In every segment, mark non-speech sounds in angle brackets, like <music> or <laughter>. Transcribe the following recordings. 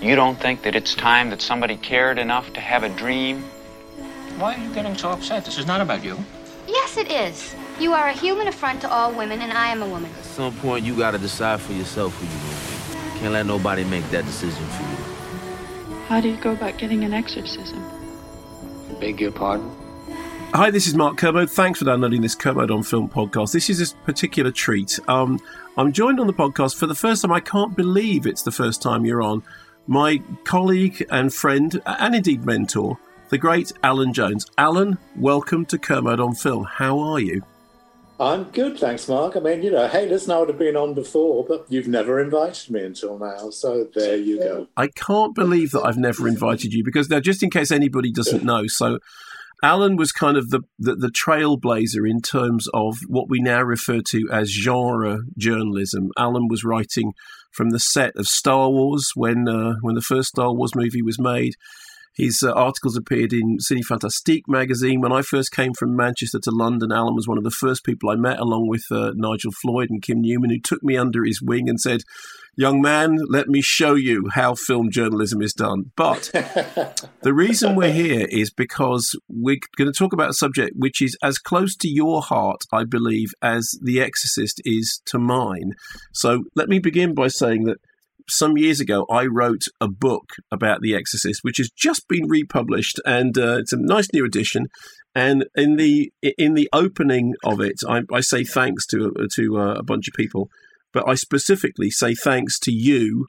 You don't think that it's time that somebody cared enough to have a dream? Why are you getting so upset? This is not about you. Yes, it is. You are a human affront to all women, and I am a woman. At some point, you gotta decide for yourself who you gonna be. Can't let nobody make that decision for you. How do you go about getting an exorcism? Beg your pardon? Hi, this is Mark Kermode. Thanks for downloading this Kermode on Film podcast. This is a particular treat. Um, I'm joined on the podcast for the first time. I can't believe it's the first time you're on. My colleague and friend, and indeed mentor, the great Alan Jones. Alan, welcome to Kermode on Film. How are you? I'm good, thanks, Mark. I mean, you know, hey, listen, I would have been on before, but you've never invited me until now. So there you go. I can't believe that I've never invited you because now, just in case anybody doesn't know, so Alan was kind of the, the, the trailblazer in terms of what we now refer to as genre journalism. Alan was writing from the set of Star Wars when uh, when the first Star Wars movie was made. His uh, articles appeared in Cinefantastique magazine. When I first came from Manchester to London, Alan was one of the first people I met, along with uh, Nigel Floyd and Kim Newman, who took me under his wing and said, Young man, let me show you how film journalism is done. But <laughs> the reason we're here is because we're going to talk about a subject which is as close to your heart, I believe, as The Exorcist is to mine. So let me begin by saying that some years ago, I wrote a book about The Exorcist, which has just been republished, and uh, it's a nice new edition. And in the in the opening of it, I, I say thanks to to uh, a bunch of people, but I specifically say thanks to you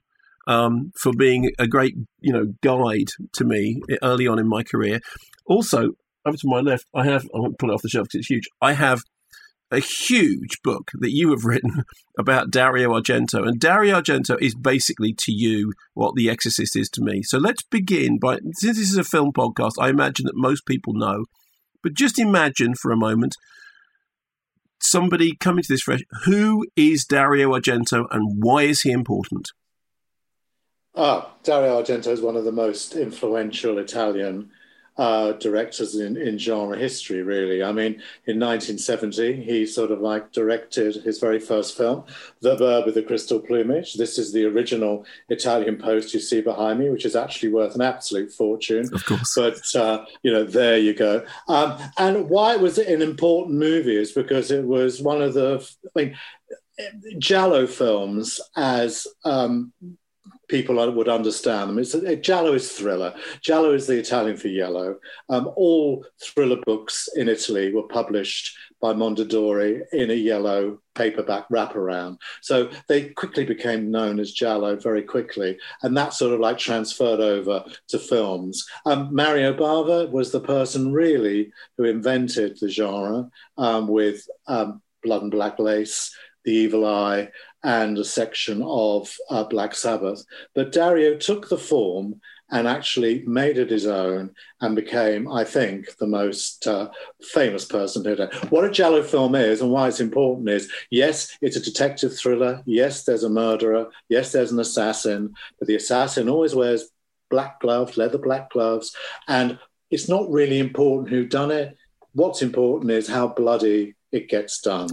um, for being a great you know guide to me early on in my career. Also, over to my left, I have I won't pull it off the shelf because it's huge. I have a huge book that you have <laughs> written about Dario Argento. And Dario Argento is basically to you what The Exorcist is to me. So let's begin by, since this is a film podcast, I imagine that most people know, but just imagine for a moment somebody coming to this fresh. Who is Dario Argento and why is he important? Ah, Dario Argento is one of the most influential Italian uh, directors in, in genre history, really. I mean, in 1970, he sort of like directed his very first film, The Bird with the Crystal Plumage. This is the original Italian post you see behind me, which is actually worth an absolute fortune. Of course. But, uh, you know, there you go. Um, and why was it an important movie is because it was one of the, I mean, Giallo films as um, people would understand them. It's a, Giallo is thriller. Giallo is the Italian for yellow. Um, all thriller books in Italy were published by Mondadori in a yellow paperback wraparound. So they quickly became known as Giallo very quickly, and that sort of like transferred over to films. Um, Mario Bava was the person really who invented the genre um, with um, Blood and Black Lace, The Evil Eye, and a section of uh, Black Sabbath. But Dario took the form and actually made it his own and became, I think, the most uh, famous person who. What a Giallo film is and why it's important is yes, it's a detective thriller. Yes, there's a murderer. Yes, there's an assassin. But the assassin always wears black gloves, leather black gloves. And it's not really important who done it. What's important is how bloody it gets done.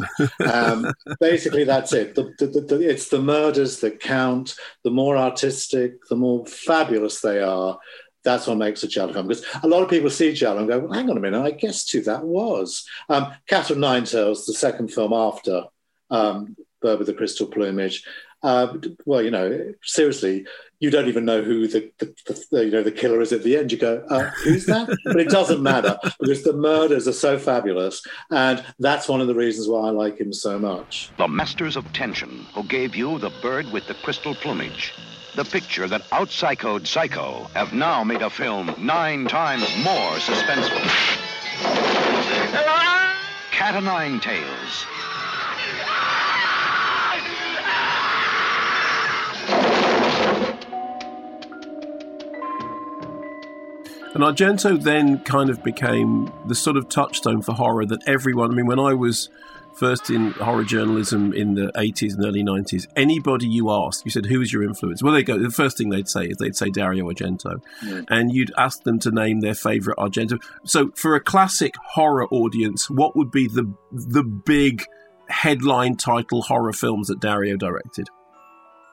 Um, basically, that's it. The, the, the, it's the murders that count. The more artistic, the more fabulous they are. That's what makes a Giallo film. Because a lot of people see Giallo and go, well, hang on a minute, I guessed who that was. Um, Cat of Nine Tails, the second film after um, Bird with the Crystal Plumage. Uh, well, you know, seriously, you don't even know who the, the, the, you know the killer is at the end. You go, uh, who's that? but it doesn't matter because the murders are so fabulous, and that's one of the reasons why I like him so much. The masters of tension who gave you the bird with the crystal plumage. The picture that out-psychoed Psycho have now made a film nine times more suspenseful. Cat o' Nine Tails. And Argento then kind of became the sort of touchstone for horror that everyone, I mean, when I was first in horror journalism in the 80s and early 90s, anybody you asked, you said, who was your influence? Well, they go, the first thing they'd say is they'd say Dario Argento. Mm. And you'd ask them to name their favorite Argento. So for a classic horror audience, what would be the, the big headline title horror films that Dario directed?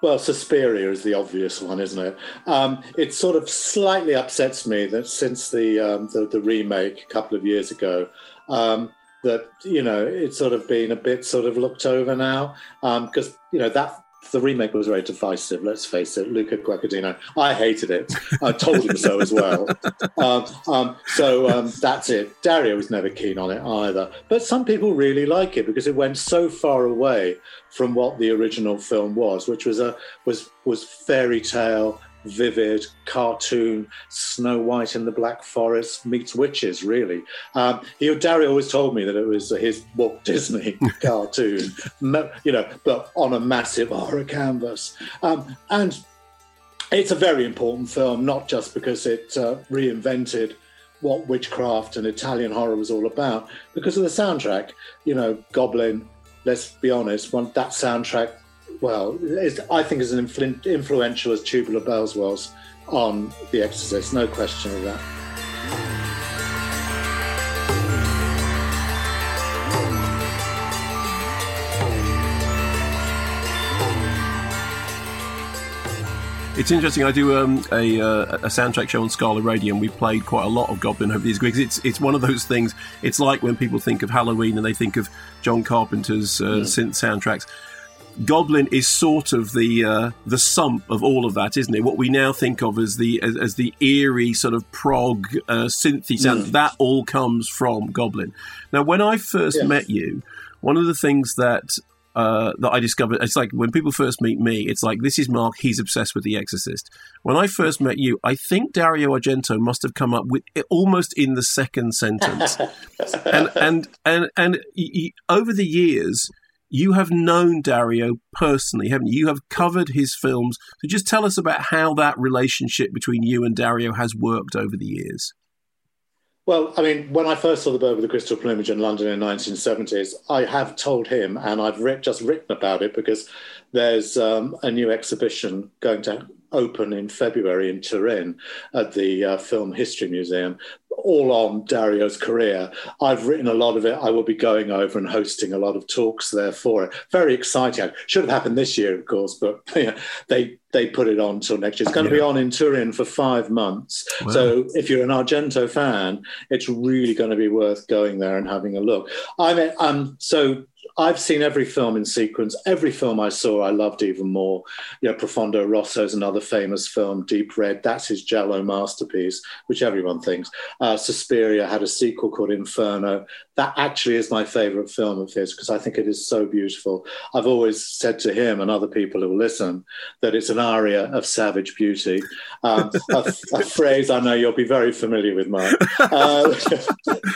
Well, Suspiria is the obvious one, isn't it? Um, it sort of slightly upsets me that since the um, the, the, remake a couple of years ago, um, that you know it's sort of been a bit sort of looked over now because um, you know that the remake was very divisive. Let's face it, Luca Guadagnino. I hated it. I told him so as well. <laughs> Um, um, so um, that's it. Dario was never keen on it either. But some people really like it because it went so far away from what the original film was, which was a was was fairy tale vivid cartoon Snow White in the Black Forest meets witches, really. Um, Dario always told me that it was his Walt Disney <laughs> cartoon, you know, but on a massive horror canvas. Um, and it's a very important film, not just because it uh, reinvented what witchcraft and Italian horror was all about, because of the soundtrack. You know, Goblin, let's be honest, one, that soundtrack well, I think as influential as Tubular Bells was on The Exorcist, no question of that. It's interesting. I do um, a, uh, a soundtrack show on Scala Radio, and we played quite a lot of Goblin over these weeks. It's it's one of those things. It's like when people think of Halloween and they think of John Carpenter's uh, mm. synth soundtracks. Goblin is sort of the uh, the sum of all of that, isn't it? What we now think of as the as, as the eerie sort of prog uh, synthy sound mm. that all comes from Goblin. Now, when I first yes. met you, one of the things that uh, that I discovered. It's like when people first meet me, it's like this is Mark. He's obsessed with The Exorcist. When I first met you, I think Dario Argento must have come up with it almost in the second sentence, <laughs> and and and and he, over the years, you have known Dario personally, haven't you? You have covered his films. So just tell us about how that relationship between you and Dario has worked over the years. Well, I mean, when I first saw the bird with the crystal plumage in London in the 1970s, I have told him, and I've just written about it because there's um, a new exhibition going to open in February in Turin at the uh, Film History Museum, all on Dario's career. I've written a lot of it. I will be going over and hosting a lot of talks there for it. Very exciting. Should have happened this year, of course, but <laughs> yeah, they they put it on till next year. It's going yeah. to be on in Turin for five months. Wow. So if you're an Argento fan, it's really going to be worth going there and having a look. I mean, um, so I've seen every film in sequence. Every film I saw, I loved even more. You know, Profondo Rosso's another famous film, Deep Red. That's his Giallo masterpiece, which everyone thinks. Uh, Suspiria had a sequel called Inferno. That actually is my favorite film of his because I think it is so beautiful. I've always said to him and other people who listen that it's an aria of savage beauty. Um, a, a, phrase I know you'll be very familiar with, Mark. Uh, <laughs>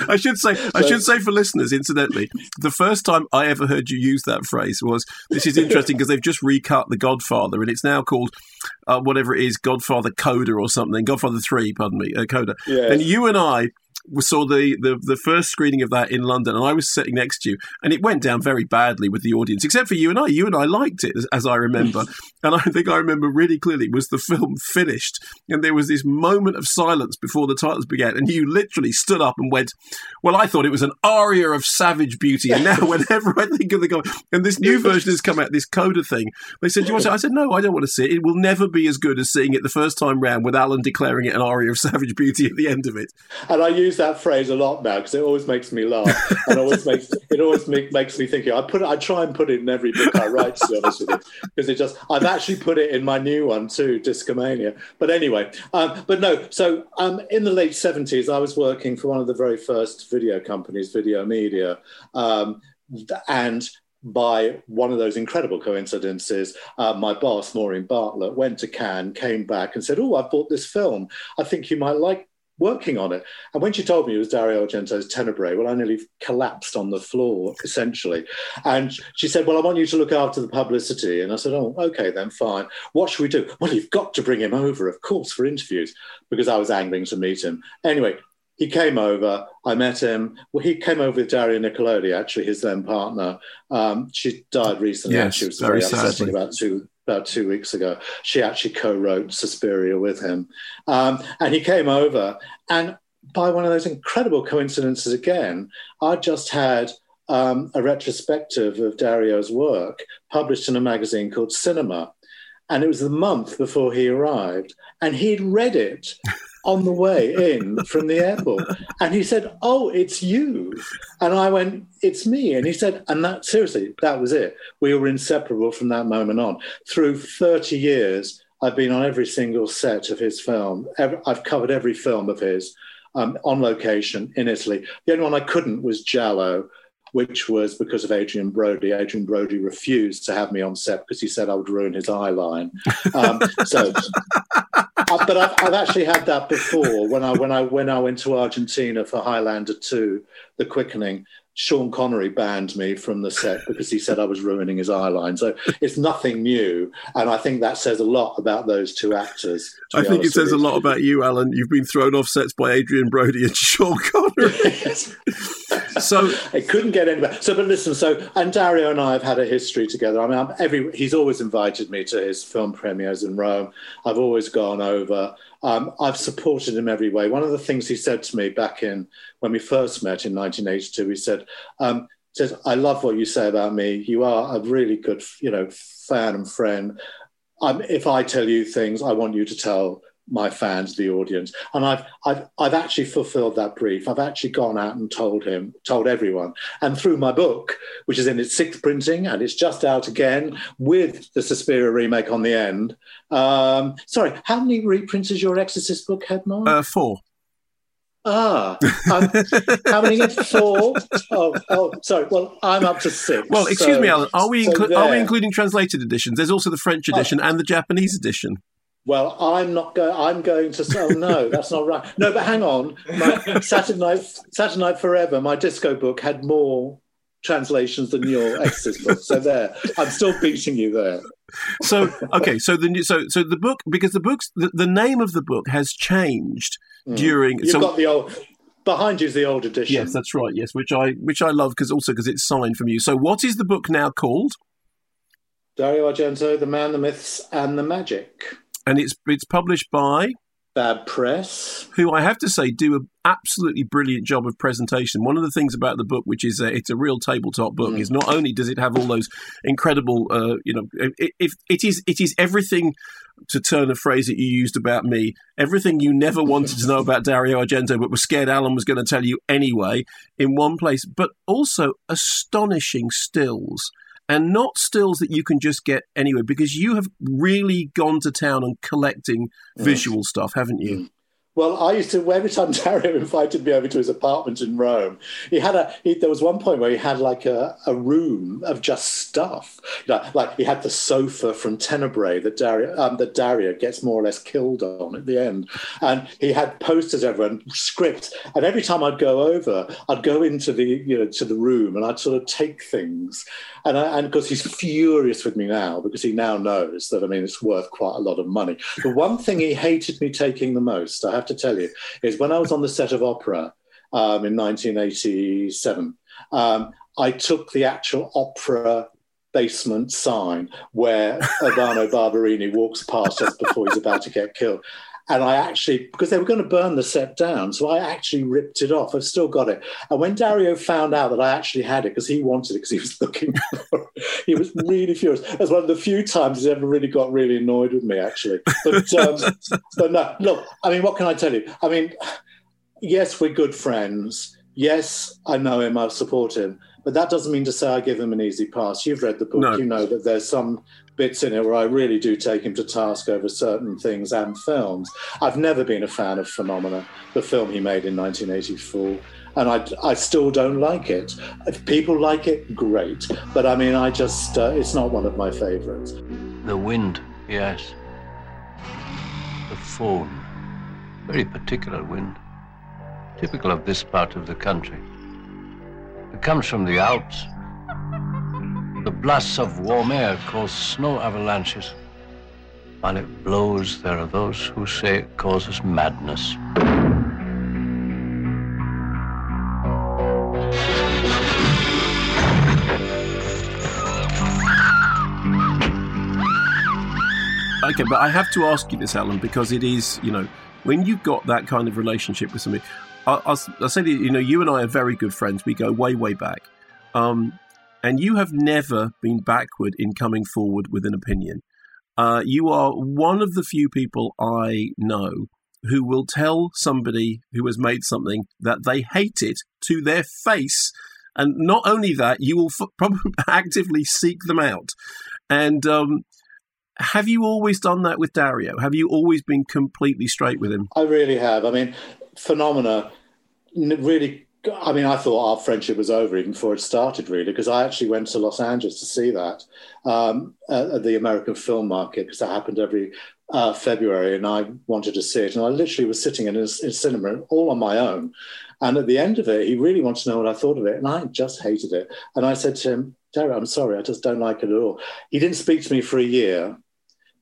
I should say, so, I should say for listeners, incidentally, the first time I ever heard you use that phrase was this is interesting because they've just recut The Godfather and it's now called uh, whatever it is, Godfather Coda or something, Godfather 3, pardon me, uh, Coda. Yes. And you and I saw the, the, the first screening of that in London, and I was sitting next to you, and it went down very badly with the audience, except for you and I. You and I liked it, as, as I remember. <laughs> and I think I remember really clearly was the film finished, and there was this moment of silence before the titles began, and you literally stood up and went, "Well, I thought it was an aria of savage beauty, and now <laughs> whenever I think of the guy, and this new version has come out, this coda thing, they said, "Do you want to?" I said, "No, I don't want to see it. It will never be as good as seeing it the first time round with Alan declaring it an aria of savage beauty at the end of it." And I use that phrase a lot now because it always makes me laugh and always makes it always make, makes me think. I put it, I try and put it in every book I write. To be honest with you, because it just I've actually put it in my new one too, Discomania. But anyway, um, but no. So um, in the late seventies, I was working for one of the very first video companies, Video Media, um, and by one of those incredible coincidences, uh, my boss, Maureen Bartlett, went to Cannes, came back and said, Oh, I've bought this film. I think you might like working on it. And when she told me it was Dario Argento's Tenebrae, well, I nearly collapsed on the floor, essentially. And she said, Well, I want you to look after the publicity. And I said, Oh, okay, then fine. What should we do? Well, you've got to bring him over, of course, for interviews, because I was angling to meet him. Anyway, he came over. I met him. Well, he came over with Daria Nicolodi, actually, his then partner. Um, she died recently. Yes, she was very very upsetting about two about two weeks ago. She actually co-wrote Suspiria with him, um, and he came over. And by one of those incredible coincidences again, I just had um, a retrospective of Dario's work published in a magazine called Cinema, and it was the month before he arrived, and he'd read it <laughs> on the way in from the airport. And he said, Oh, it's you. And I went, It's me. And he said, And that seriously, that was it. We were inseparable from that moment on. Through 30 years, I've been on every single set of his film. I've covered every film of his um, on location in Italy. The only one I couldn't was Giallo, which was because of Adrien Brody. Adrien Brody refused to have me on set because he said I would ruin his eye line. Um, so, Uh, but I've, I've actually had that before when I when I when I went to Argentina for Highlander Two, The Quickening. Sean Connery banned me from the set because he said I was ruining his eye line. So it's nothing new, and I think that says a lot about those two actors. I think it says a lot about you, Alan. You've been thrown off sets by Adrien Brody and Sean Connery. <laughs> so <laughs> it couldn't get any better. So, but listen, so and Dario and I have had a history together. I mean, I'm every he's always invited me to his film premieres in Rome. I've always gone over. Um, I've supported him every way. One of the things he said to me back in when we first met in 1982, he said, um, "says I love what you say about me. You are a really good, you know, fan and friend. Um, if I tell you things, I want you to tell." My fans, the audience, and I've I've I've actually fulfilled that brief. I've actually gone out and told him, told everyone, and through my book, which is in its sixth printing and it's just out again with the Suspiria remake on the end. Um, sorry, how many reprints has your Exorcist book had, Mark? uh, four. ah, um, <laughs> how many? Four. Oh, oh, sorry. Well, I'm up to six. Well, excuse so- me, Alan. Are we so inclu- are we including translated editions? There's also the French edition and the Japanese edition. Well, I'm not going. I'm going to. Oh no, that's not right. No, but hang on. My Saturday Night, Saturday Night Forever, my disco book had more translations than your Exorcist book. So there, I'm still beating you there. So okay, so the so so the book because the books the, the name of the book has changed during. Mm. You've so got the old. Behind you is the old edition. yes, that's right. Yes, which I which I love because also because it's signed from you. So what is the book now called? Dario Argento, The Man, the Myths, and the Magic. And it's it's published by FAB Press. who I have to say do an absolutely brilliant job of presentation. One of the things about the book, which is uh, it's a real tabletop book, Mm. is not only does it have all those incredible, uh, you know, it, it, it is it is everything. To turn a phrase that you used about me, everything you never wanted to know about Dario Argento, but was scared Alan was going to tell you anyway, in one place. But also astonishing stills, and not stills that you can just get anywhere, because you have really gone to town on collecting visual stuff, haven't you? Mm. Well, I used to every time <laughs> Dario invited me over to his apartment in Rome. He had a. He, there was one point where he had like a, a room of just stuff. You know, like he had the sofa from Tenebrae that Dario um, that Dario gets more or less killed on at the end, and he had posters everywhere and script. And every time I'd go over, I'd go into the you know to the room and I'd sort of take things. And I, and because he's furious with me now because he now knows that I mean it's worth quite a lot of money. The one thing he hated me taking the most, I have to tell you, is when I was on the set of Opera um, in 1987. Um, I took the actual opera basement sign where Urbano Barberini walks past us before he's about to get killed. And I actually, because they were going to burn the set down, so I actually ripped it off. I've still got it. And when Dario found out that I actually had it, because he wanted it, because he was <laughs> looking for it, he was really furious. That's one of the few times he's ever really got really annoyed with me, actually. But, um, <laughs> but no, look, I mean, what can I tell you? I mean, yes, we're good friends. Yes, I know him, I support him. But that doesn't mean to say I give him an easy pass. You've read the book, No. you know that there's some bits in it where I really do take him to task over certain things and films. I've never been a fan of Phenomena, the film he made in 1984. And I, I still don't like it. If people like it, great. But I mean, I just, uh, it's not one of my favorites. The wind, yes. The Föhn. Very particular wind. typical of this part of the country. It comes from the Alps. The blasts of warm air cause snow avalanches. While it blows, there are those who say it causes madness. Okay, but I have to ask you this, Alan, because it is, you know, when you've got that kind of relationship with somebody, I, I'll, I'll say that, you know, you and I are very good friends. We go way, way back. Um, and you have never been backward in coming forward with an opinion. Uh, you are one of the few people I know who will tell somebody who has made something that they hate it to their face. And not only that, you will f- probably <laughs> actively seek them out. And um, have you always done that with Dario? Have you always been completely straight with him? I really have. I mean, phenomena really. I mean, I thought our friendship was over even before it started, really, because I actually went to Los Angeles to see that um, at, the American film market, because that happened every uh, February, and I wanted to see it. And I literally was sitting in a, in a cinema all on my own. And at the end of it, he really wanted to know what I thought of it, and I just hated it. And I said to him, Dario, I'm sorry, I just don't like it at all. He didn't speak to me for a year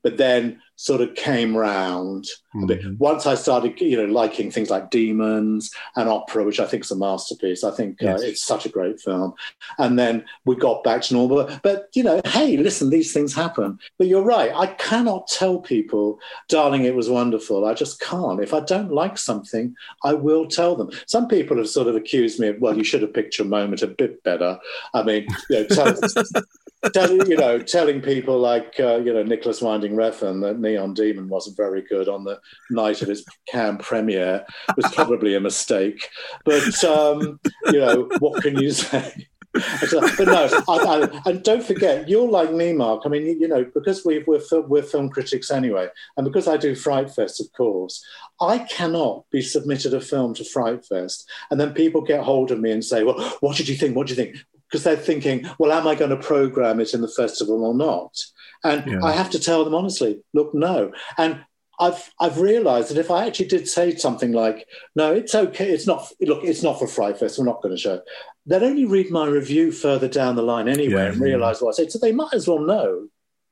but then sort of came round mm-hmm. Once I started, you know, liking things like Demons and Opera, which I think is a masterpiece. I think uh, yes. uh, it's such a great film. And then we got back to normal. But, you know, hey, listen, these things happen. But you're right. I cannot tell people, darling, it was wonderful. I just can't. If I don't like something, I will tell them. Some people have sort of accused me of, well, you should have picked your moment a bit better. I mean, you know, tell, <laughs> tell, you know, telling people like uh, you know Nicolas Winding Refn that Neon Demon wasn't very good on the night of its Cannes premiere was probably a mistake. But um, you know, what can you say? but no, I, I, and don't forget, you're like me, Mark. I mean, you, you know, because we, we're film, we're film critics anyway, and because I do Fright Fest, of course, I cannot be submitted a film to Fright Fest, and then people get hold of me and say, "Well, what did you think? What did you think?" because they're thinking, well, am I going to program it in the festival or not? And yeah. I have to tell them honestly, look, no. And I've I've realised that if I actually did say something like, no, it's okay, it's not look, it's not for Fright Fest, we're not going to show. They'd only read my review further down the line anyway yeah, and realise what I said. So they might as well know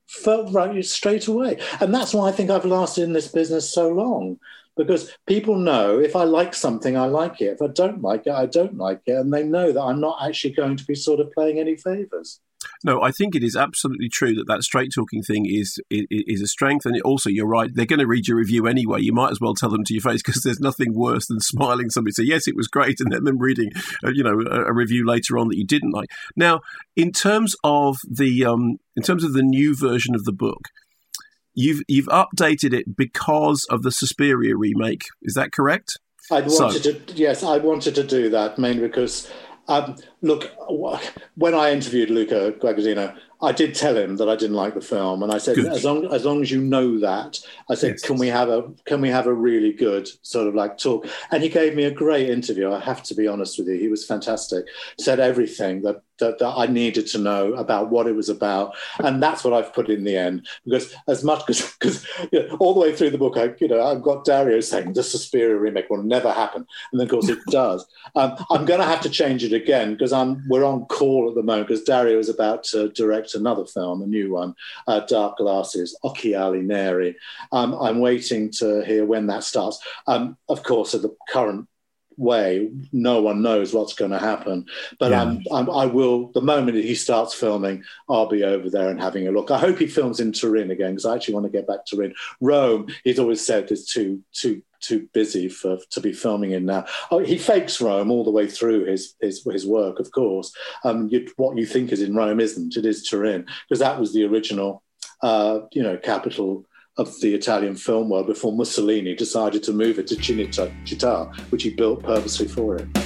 felt right straight away. And that's why I think I've lasted in this business so long because people know if I like something, I like it. If I don't like it, I don't like it. And they know that I'm not actually going to be sort of playing any favors. No, I think it is absolutely true that that straight talking thing is, is, is a strength, and also you're right. They're going to read your review anyway. You might as well tell them to your face because there's nothing worse than smiling somebody say yes, it was great, and then them reading, uh, you know, a, a, review later on that you didn't like. Now, in terms of the um, in terms of the new version of the book, You've you've updated it because of the Suspiria remake. Is that correct? I wanted so. to yes, I wanted to do that mainly because um, look, when I interviewed Luca Guadagnino, I did tell him that I didn't like the film, and I said, good. as long as long as you know that, I said, yes. can we have a can we have a really good sort of like talk? And he gave me a great interview. I have to be honest with you, he was fantastic. Said everything that that, that I needed to know about what it was about, and that's what I've put in the end. Because as much because you know, all the way through the book, I you know I've got Dario saying the Suspiria remake will never happen, and then of course it <laughs> does. Um, I'm going to have to change it again because I'm we're on call at the moment because Dario is about to direct another film, a new one, uh, Dark Glasses, Occhiali Neri. Um, I'm waiting to hear when that starts. Um, of course, at the current way, no one knows what's going to happen. But yeah. I'm, I'm, i will, the moment he starts filming, I'll be over there and having a look. I hope he films in Turin again because I actually want to get back to Turin. Rome, he's always said, is too too too busy for to be filming in now. Oh, he fakes Rome all the way through his his, his work, of course. Um, you, what you think is in Rome isn't. It is Turin because that was the original, uh, you know, capital of the Italian film world before Mussolini decided to move it to Cinecittà, which he built purposely for it.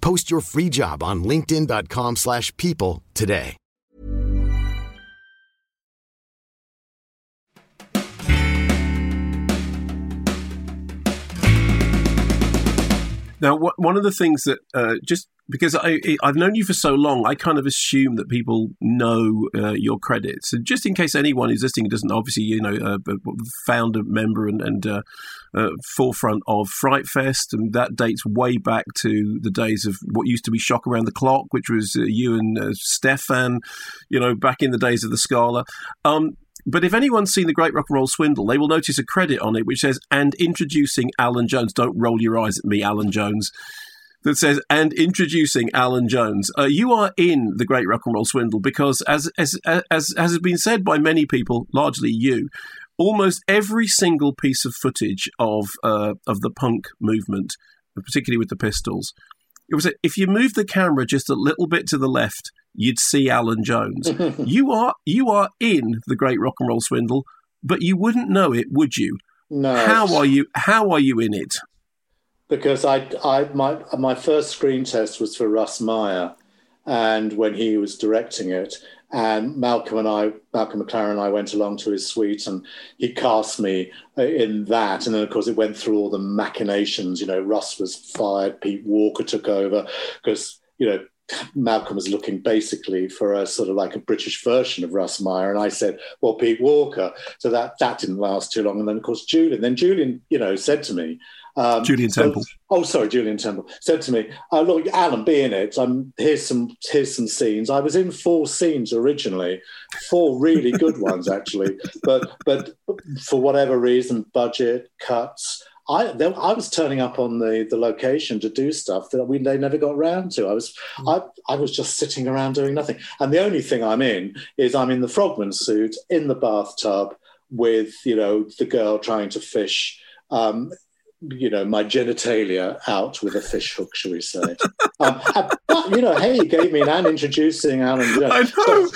Post your free job on linkedin.com slash people today. Now, one of the things that uh, just because I, I've known you for so long, I kind of assume that people know uh, your credits. And just in case anyone who's listening doesn't, obviously, you know, uh, founder, member, and, and uh, uh, forefront of Fright Fest, and that dates way back to the days of what used to be Shock Around the Clock, which was uh, you and uh, Stefan, you know, back in the days of the Scala. Um, but if anyone's seen the Great Rock and Roll Swindle, they will notice a credit on it which says, and introducing Alan Jones. Don't roll your eyes at me, Alan Jones. That says, and introducing Alan Jones. Uh, you are in the Great Rock and Roll Swindle because, as, as, as, as has been said by many people, largely you, almost every single piece of footage of, uh, of the punk movement, particularly with the Pistols, it was a, if you move the camera just a little bit to the left, you'd see Alan Jones. <laughs> you are you are in the Great Rock and Roll Swindle, but you wouldn't know it, would you? No. How are you? How are you in it? Because I, I my my first screen test was for Russ Meyer, and when he was directing it, and Malcolm and I, Malcolm McLaren and I went along to his suite and he cast me uh, in that. And then, of course, it went through all the machinations. You know, Russ was fired, Pete Walker took over because, you know, Malcolm was looking basically for a sort of like a British version of Russ Meyer, and I said, "Well, Pete Walker." So that that didn't last too long, and then of course Julian. Then Julian, you know, said to me, um, Julian Temple. So, oh, sorry, Julian Temple said to me, uh, "Look, Alan, be in it. Um, here's some here's some scenes. I was in four scenes originally, four really good <laughs> ones actually, but but for whatever reason, budget cuts." I they, I was turning up on the, the location to do stuff that we they never got around to. I was mm. I, I was just sitting around doing nothing. And the only thing I'm in is I'm in the frogman suit in the bathtub with you know the girl trying to fish um, you know, my genitalia out with a fish hook, shall we say? um, but you know, hey, he gave me an and introducing Alan. You know, I know,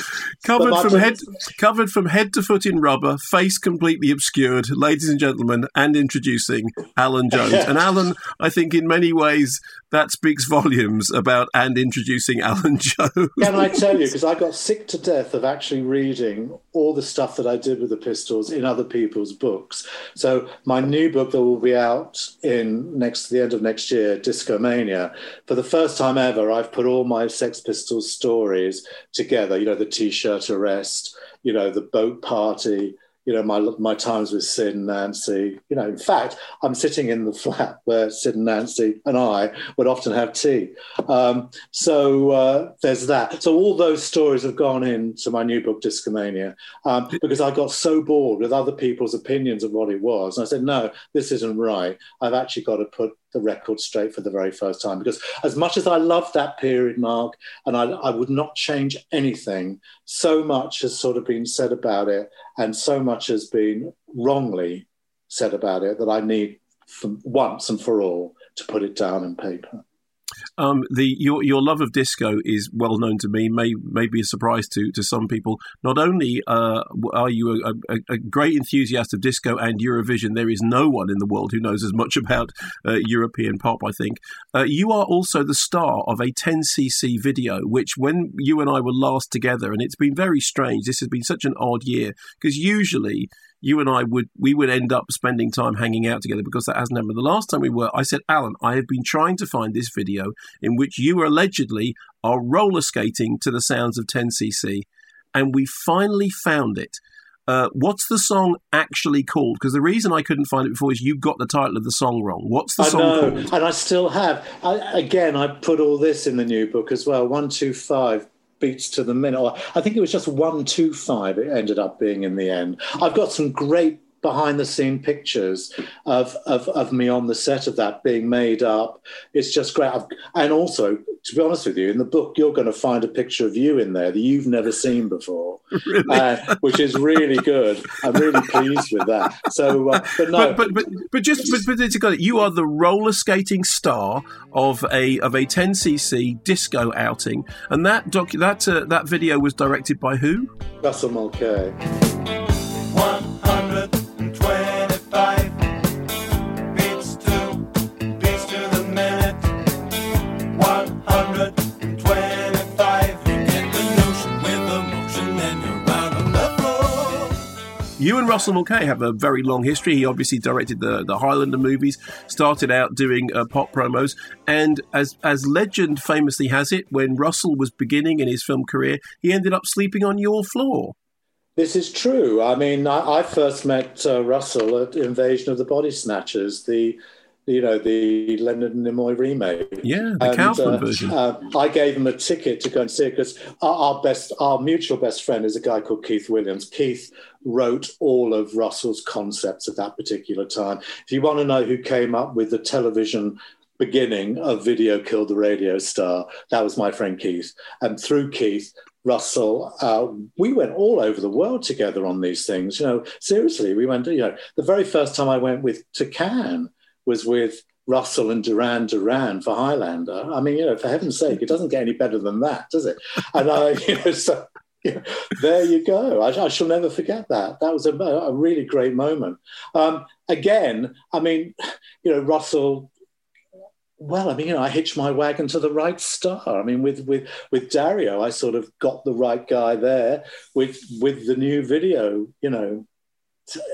covered from head, covered from head to foot in rubber, face completely obscured, ladies and gentlemen, and introducing Alan Jones. <laughs> and Alan, I think, in many ways, that speaks volumes about and introducing <laughs> Alan Jones. Can I tell you? Because I got sick to death of actually reading all the stuff that I did with the Pistols in other people's books. So my new book that will be out in next the end of next year, Discomania. For the first time ever, I've put all my Sex Pistols stories together. You know, the T-shirt arrest, you know, the boat party, you know, my my times with Sid and Nancy. You know, in fact, I'm sitting in the flat where Sid and Nancy and I would often have tea. Um, so uh, there's that. So all those stories have gone into my new book, Discomania, um, because I got so bored with other people's opinions of what it was. And I said, no, this isn't right. I've actually got to put the record straight for the very first time. Because as much as I love that period, Mark, and I, I, would not change anything, so much has sort of been said about it, and so much has been wrongly said about it that I need, for once and for all, to put it down in paper. Um, the your your love of disco is well known to me. May may be a surprise to to some people. Not only uh, are you a, a, a, great enthusiast of disco and Eurovision, there is no one in the world who knows as much about uh, European pop. I think uh, you are also the star of a 10cc video, which when you and I were last together, and it's been very strange. This has been such an odd year because usually you and I would we would end up spending time hanging out together because that hasn't happened. The last time we were, I said, Alan, I have been trying to find this video in which you allegedly are roller skating to the sounds of 10cc, and we finally found it. Uh, what's the song actually called? Because the reason I couldn't find it before is you got the title of the song wrong. What's the I song know, called? And I still have. I, again, I put all this in the new book as well. One, two, five beats to the minute. I think it was just 125 it ended up being in the end. I've got some great behind the scene pictures of, of, of me on the set of that being made up. It's just great. I've, and also, to be honest with you, in the book, you're going to find a picture of you in there that you've never seen before, <laughs> really? uh, which is really good. I'm really pleased with that. So, uh, but no, but, but, but, but just but, but got you are the roller skating star of a of a 10cc disco outing, and that doc that uh, that video was directed by who? Russell Mulcahy. You and Russell Mulcahy have a very long history. He obviously directed the, the Highlander movies, started out doing uh, pop promos, and as as legend famously has it, when Russell was beginning in his film career, he ended up sleeping on your floor. This is true. I mean, I, I first met uh, Russell at Invasion of the Body Snatchers, the you know the Leonard Nimoy remake. Yeah, the Kaufman uh, version. Uh, I gave him a ticket to go and see it because our, our best, our mutual best friend is a guy called Keith Williams. Keith wrote all of Russell's concepts at that particular time. If you want to know who came up with the television beginning of Video Killed the Radio Star, that was my friend Keith. And through Keith, Russell, uh, we went all over the world together on these things. You know, seriously, we went. You know, the very first time I went with to Cannes was with Russell and Duran Duran for Highlander. I mean, you know, for heaven's sake, it doesn't get any better than that, does it? And I, <laughs> you know, so yeah, there you go. I, I, shall never forget that. That was a, a really great moment. Um, again, I mean, <sighs> you know, Russell well, I mean, you know, I hitched my wagon to the right star. I mean, with with with Dario, I sort of got the right guy there. With with the new video, you know,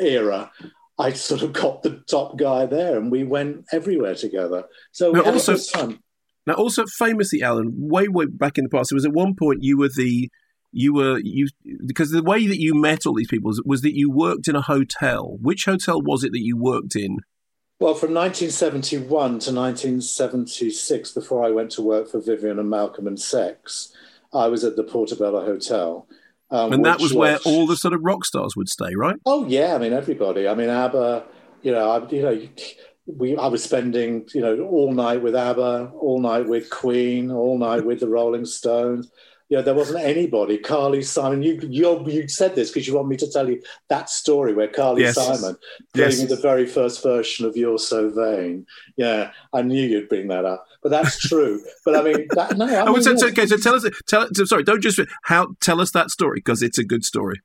era, I sort of got the top guy there, and we went everywhere together. So now, also, fun. Now, also famously, Alan, way way back in the past, it was at one point you were the you were you because the way that you met all these people was, was that you worked in a hotel. Which hotel was it that you worked in? Well, from 1971 to 1976, before I went to work for Vivienne and Malcolm and Sex, I was at the Portobello Hotel. Um, and that was, was where all the sort of rock stars would stay, right? Oh yeah, I mean everybody. I mean ABBA. You know, I, you know, we I was spending you know all night with ABBA, all night with Queen, all night with the Rolling Stones you know, there wasn't anybody. Carly Simon, you you you said this because you want me to tell you that story where Carly yes. Simon gave yes. me the very first version of "You're So Vain." Yeah, I knew you'd bring that up, but that's true. but I mean, that, no, I <laughs> oh, mean, so, okay. So tell us, tell. Sorry, don't just how tell us that story because it's a good story.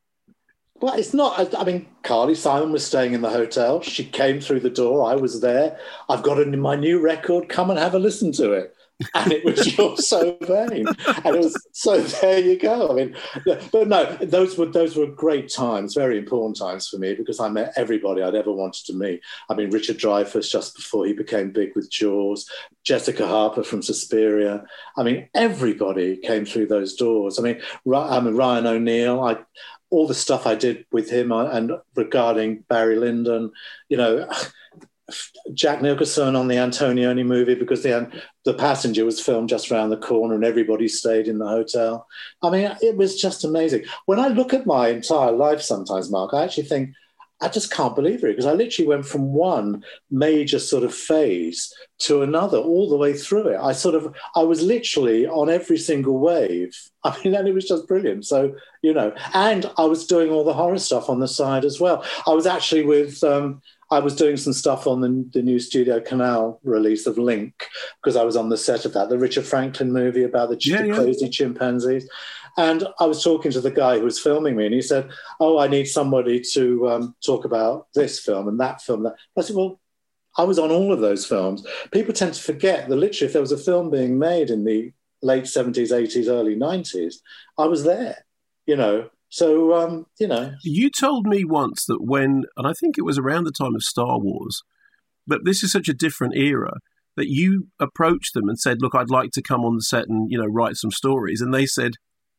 Well, it's not. I mean, Carly Simon was staying in the hotel. She came through the door. I was there. I've got it in my new record. Come and have a listen to it <laughs> and it was you're so vain. And it was so there you go. I mean but no those were those were great times very important times for me because i met everybody i'd ever wanted to meet. I mean richard dreyfuss just before he became big with jaws jessica harper from suspiria. I mean everybody came through those doors. I mean i mean ryan o'neal i all the stuff i did with him uh, and regarding barry lyndon you know Jack Nicholson on the Antonioni movie because the the passenger was filmed just around the corner and everybody stayed in the hotel. I mean, it was just amazing. When I look at my entire life, sometimes, Mark, I actually think I just can't believe it because I literally went from one major sort of phase to another all the way through it. I sort of I was literally on every single wave. <laughs> I mean, and it was just brilliant. So you know, and I was doing all the horror stuff on the side as well. I was actually with. Um, I was doing some stuff on the, the new Studio Canal release of Link because I was on the set of that, the Richard Franklin movie about the, Yeah, the yeah. crazy chimpanzees. And I was talking to the guy who was filming me, and he said, "Oh, I need somebody to um, talk about this film and that film." I said, "Well, I was on all of those films. People tend to forget that literally, if there was a film being made in the late seventies, eighties, early nineties, I was there. You know, so um, you know, You told me once that when, and I think it was around the time of Star Wars, but this is such a different era that you approached them and said, "Look, I'd like to come on the set and you know write some stories," and they said,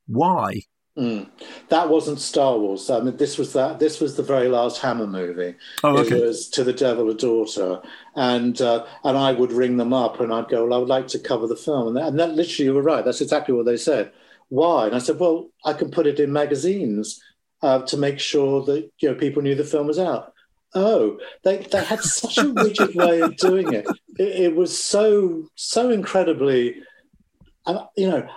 "Why?" Mm. That wasn't Star Wars. I mean, this was that. This was the very last Hammer movie. Oh, okay. It was To the Devil a Daughter, and uh, and I would ring them up and I'd go, well, I would like to cover the film, and that, and that literally you were right. That's exactly what they said. Why? And I said, well, I can put it in magazines uh, to make sure that you know people knew the film was out. Oh, they they had such a rigid <laughs> way of doing it. It, it was so so incredibly, uh, you know.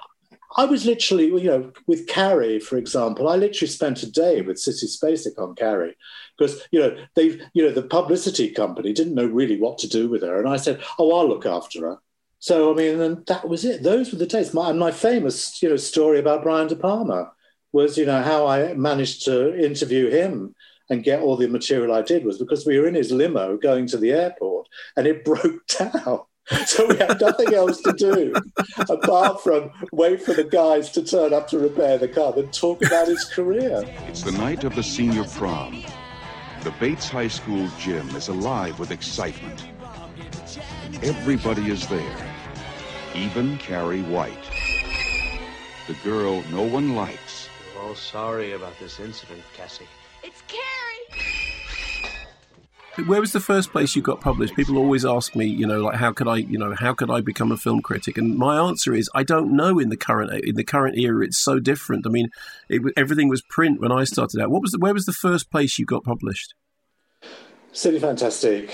I was literally, you know, with Carrie, for example, I literally spent a day with Sissy Spacek on Carrie because, you know, they've, you know, the publicity company didn't know really what to do with her. And I said, oh, I'll look after her. So, I mean, and that was it. Those were the days. My, and my famous, you know, story about Brian De Palma was, you know, how I managed to interview him and get all the material I did was because we were in his limo going to the airport and it <laughs> broke down. So we had nothing else to do apart from wait for the guys to turn up to repair the car, and talk about his career. It's the night of the senior prom. The Bates High School gym is alive with excitement. Everybody is there, even Carrie White. The girl no one likes. We're all sorry about this incident, Cassie. It's Carrie! Where was the first place you got published? People always ask me, you know, like how could I, you know, how could I become a film critic? And my answer is, I don't know. In the current in the current era, it's so different. I mean, it, everything was print when I started out. What was the, where was the first place you got published? Cinefantastique.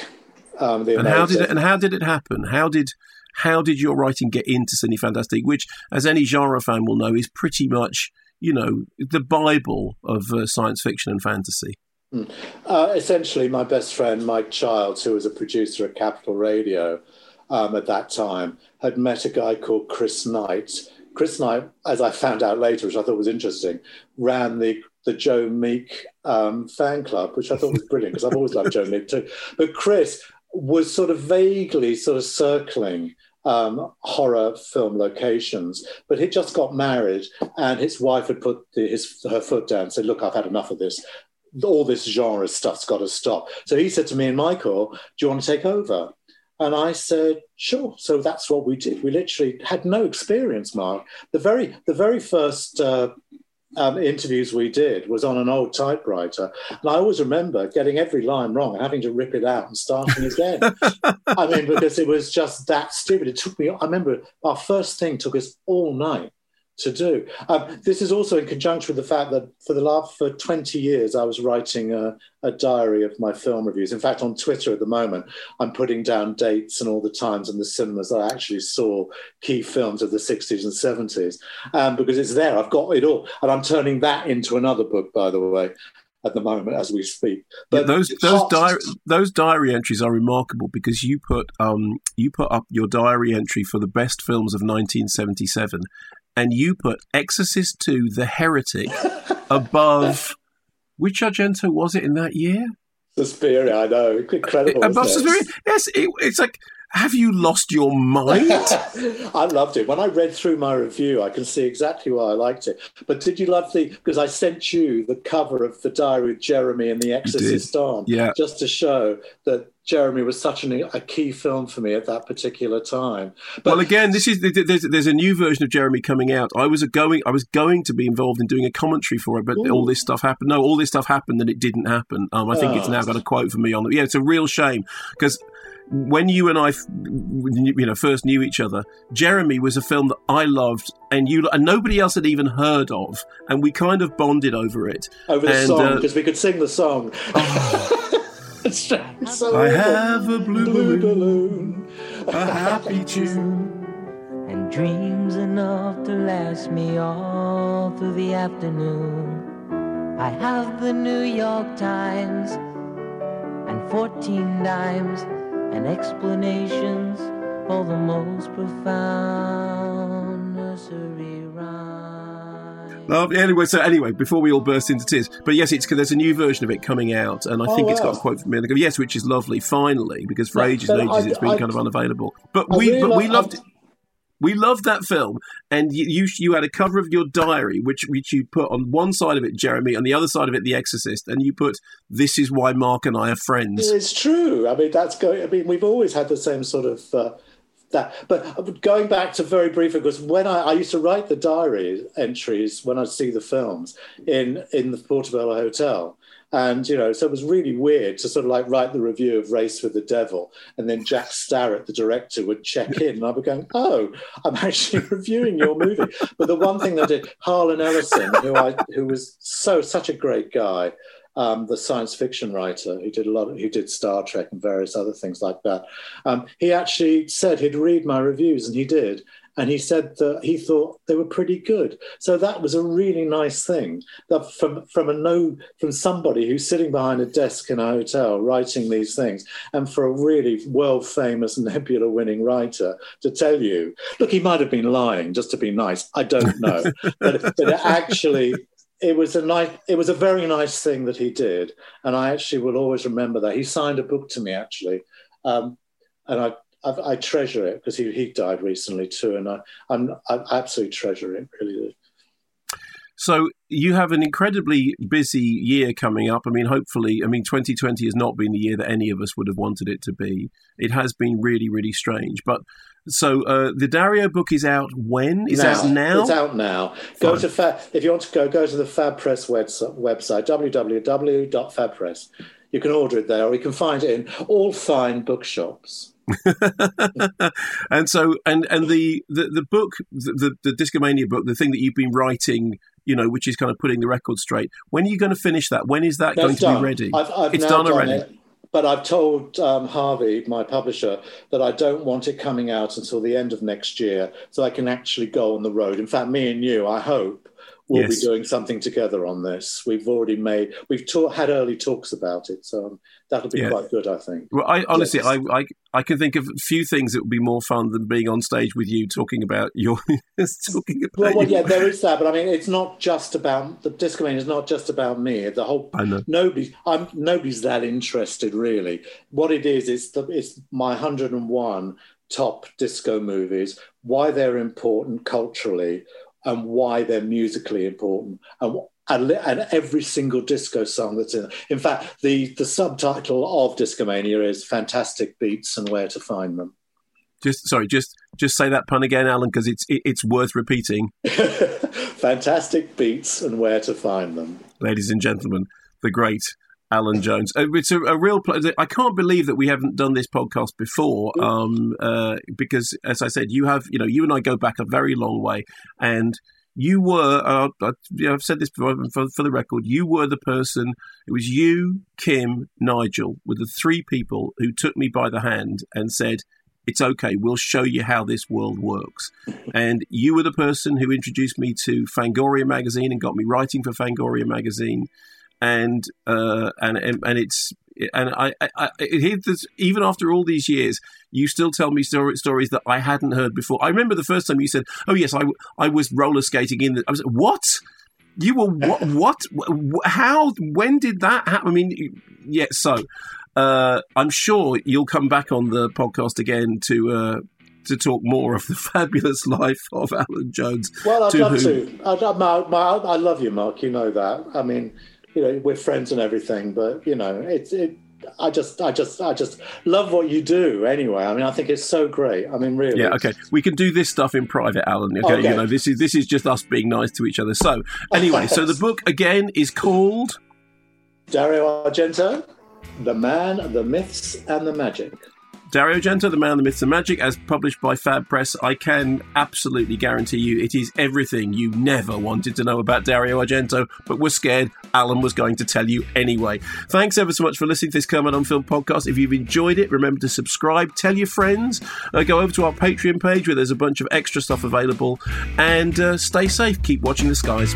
Um, And how did it? And how did it happen? How did how did your writing get into Cinefantastique, which, as any genre fan will know, is pretty much you know the bible of uh, science fiction and fantasy. Mm. Uh, essentially, my best friend Mike Childs, who was a producer at Capital Radio um, at that time, had met a guy called Chris Knight. Chris Knight, as I found out later, which I thought was interesting, ran the the Joe Meek um, fan club, which I thought was brilliant because I've always loved Joe Meek too. But Chris was sort of vaguely sort of circling um, horror film locations, but he just got married, and his wife had put the, his her foot down, and said, "Look, I've had enough of this. All this genre stuff's got to stop." So he said to me and Michael, "Do you want to take over?" And I said, "Sure." So that's what we did. We literally had no experience, Mark. The very the very first. Uh, um, interviews we did was on an old typewriter. And I always remember getting every line wrong and having to rip it out and starting again. <laughs> I mean, because it was just that stupid. It took me, I remember our first thing took us all night to do. Um, this is also in conjunction with the fact that for the last for 20 years, I was writing a, a diary of my film reviews. In fact, on Twitter at the moment, I'm putting down dates and all the times and the cinemas that I actually saw key films of the 60s and 70s um, because it's there. I've got it all. And I'm turning that into another book, by the way. At the moment, as we speak, But those those hot- diary those diary entries are remarkable because you put um you put up your diary entry for the best films of 1977, and you put Exorcist II, The Heretic, above which Argento was it in that year? Suspiria, I know, incredible. above it? Suspiria. Yes, it, it's like have you lost your mind? <laughs> I loved it. When I read through my review, I can see exactly why I liked it. But did you love the? Because I sent you the cover of the diary with Jeremy and The Exorcist on, Yeah. just to show that Jeremy was such an, a key film for me at that particular time. well, again, this is there's, there's a new version of Jeremy coming out. I was a going I was going to be involved in doing a commentary for it, but Ooh. all this stuff happened. No, all this stuff happened and it didn't happen. Um, I think it's Oh. now got a quote for me on it. Yeah, it's a real shame because when you and I, you know, first knew each other, Jeremy was a film that I loved, and you and nobody else had even heard of, and we kind of bonded over it. over the and, song uh, because we could sing the song. it's <laughs> so I have a blue, Blue balloon, a happy tune. and dreams enough to last me all through the afternoon. I have the New York Times and 14 dimes and explanations for the most profound nursery rhyme. Love. Anyway, so anyway, before we all burst into tears, but yes, it's because there's a new version of it coming out, and I Oh, think it's got a quote from me. and I go, Yes, which is lovely. Finally, because for Yeah, ages and ages I- it's been I- kind of unavailable. But I we really but we like- loved it. We loved that film, and you, you you had a cover of your diary, which which you put on one side of it, Jeremy, on the other side of it, The Exorcist, and you put, "This is why Mark and I are friends." It's true. I mean, that's going. I mean, we've always had the same sort of uh, that. But going back to very briefly, because when I, I used to write the diary entries when I'd see the films in in the Portobello Hotel. And you know, so it was really weird to sort of like write the review of Race with the Devil, and then Jack Starrett, the director, would check in, and I'd be going, "Oh, I'm actually <laughs> reviewing your movie." But the one thing that did, Harlan Ellison, who I who was so such a great guy, um, the science fiction writer who did a lot, of, who did Star Trek and various other things like that. Um, he actually said he'd read my reviews, and he did. And he said that he thought they were pretty good. So that was a really nice thing that from from a no from somebody who's sitting behind a desk in a hotel writing these things, and for a really world famous Nebula winning writer to tell you, look, he might have been lying just to be nice. I don't know, <laughs> but, but it actually it was a nice it was a very nice thing that he did and i actually will always remember that he signed a book to me actually um, and i I've, i treasure it because he, he died recently too and i i'm i absolutely treasure it really So you have an incredibly busy year coming up. I mean, hopefully, I mean, 2020 has not been the year that any of us would have wanted it to be. It has been really, really strange. But so uh, the Dario book is out when? Is out now? It's out now. Go to Fab, if you want to go, go to the FAB Press website, website www.fabpress. You can order it there, or you can find it in all fine bookshops. <laughs> and so, and and the the, the book, the, the the Discomania book, the thing that you've been writing, you know, which is kind of putting the record straight. When are you going to finish that? When is that That's going to done. be ready? I've, I've it's now done already. it, but I've told um, Harvey, my publisher, that I don't want it coming out until the end of next year, so I can actually go on the road. In fact, me and you, I hope, will Yes. be doing something together on this. We've already made, we've ta- had early talks about it, so um, that'll be Yeah. quite good, I think. Well, I honestly, Yes. I, I I can think of a few things that would be more fun than being on stage with you talking about your <laughs> talking about. Well, well, yeah, there is that, but I mean, it's not just about the Discomania is not just about me. The whole I know. nobody, I'm nobody's that interested really. What it is, it's the it's my 101 top disco movies, why they're important culturally, and why they're musically important, and. And, and every single disco song that's in. In fact, the, the subtitle of Discomania is "Fantastic Beats and Where to Find Them." Just sorry, just just say that pun again, Alan, because it's it, it's worth repeating, <laughs> Fantastic beats and where to find them. ladies and gentlemen. The great Alan Jones. Uh, It's a, a real. pl- I can't believe that we haven't done this podcast before, um, uh, because as I said, you have. You know, you and I go back a very long way, and you were. Uh, I, you know, I've said this before for, for the record. You were the person. It was you, Kim, Nigel, were the three people who took me by the hand and said. It's okay. We'll show you how this world works. <laughs> And you were the person who introduced me to Fangoria magazine and got me writing for Fangoria magazine and uh, and and it's and I, I, I it, even after all these years, you still tell me story, stories that I hadn't heard before. I remember the first time you said, "Oh yes, I, I was roller skating in." The, I was like, "What? You were <laughs> what? what? How? When did that happen?" I mean, yeah. So uh, I'm sure you'll come back on the podcast again to. Uh, to talk more of the <laughs> fabulous life of Alan Jones. Well, I'd to love to. I'd, my, my, I love you, Mark. You know that. I mean, you know, we're friends and everything, but you know, it's it. I just, I just, I just love what you do. Anyway, I mean, I think it's so great. I mean, really. Yeah, okay. We can do this stuff in private, Alan. Okay, Okay. you know this is this is just us being nice to each other. So anyway, so the book again is called Dario Argento, the man, the myths, and the magic. Dario Argento, The Man, of the Myths, and Magic, as published by FAB Press. I can absolutely guarantee you it is everything you never wanted to know about Dario Argento, but were scared Alan was going to tell you anyway. Thanks ever so much for listening to this Kermode on Film podcast. If you've enjoyed it, remember to subscribe, tell your friends, uh, go over to our Patreon page where there's a bunch of extra stuff available, and uh, stay safe. Keep watching the skies.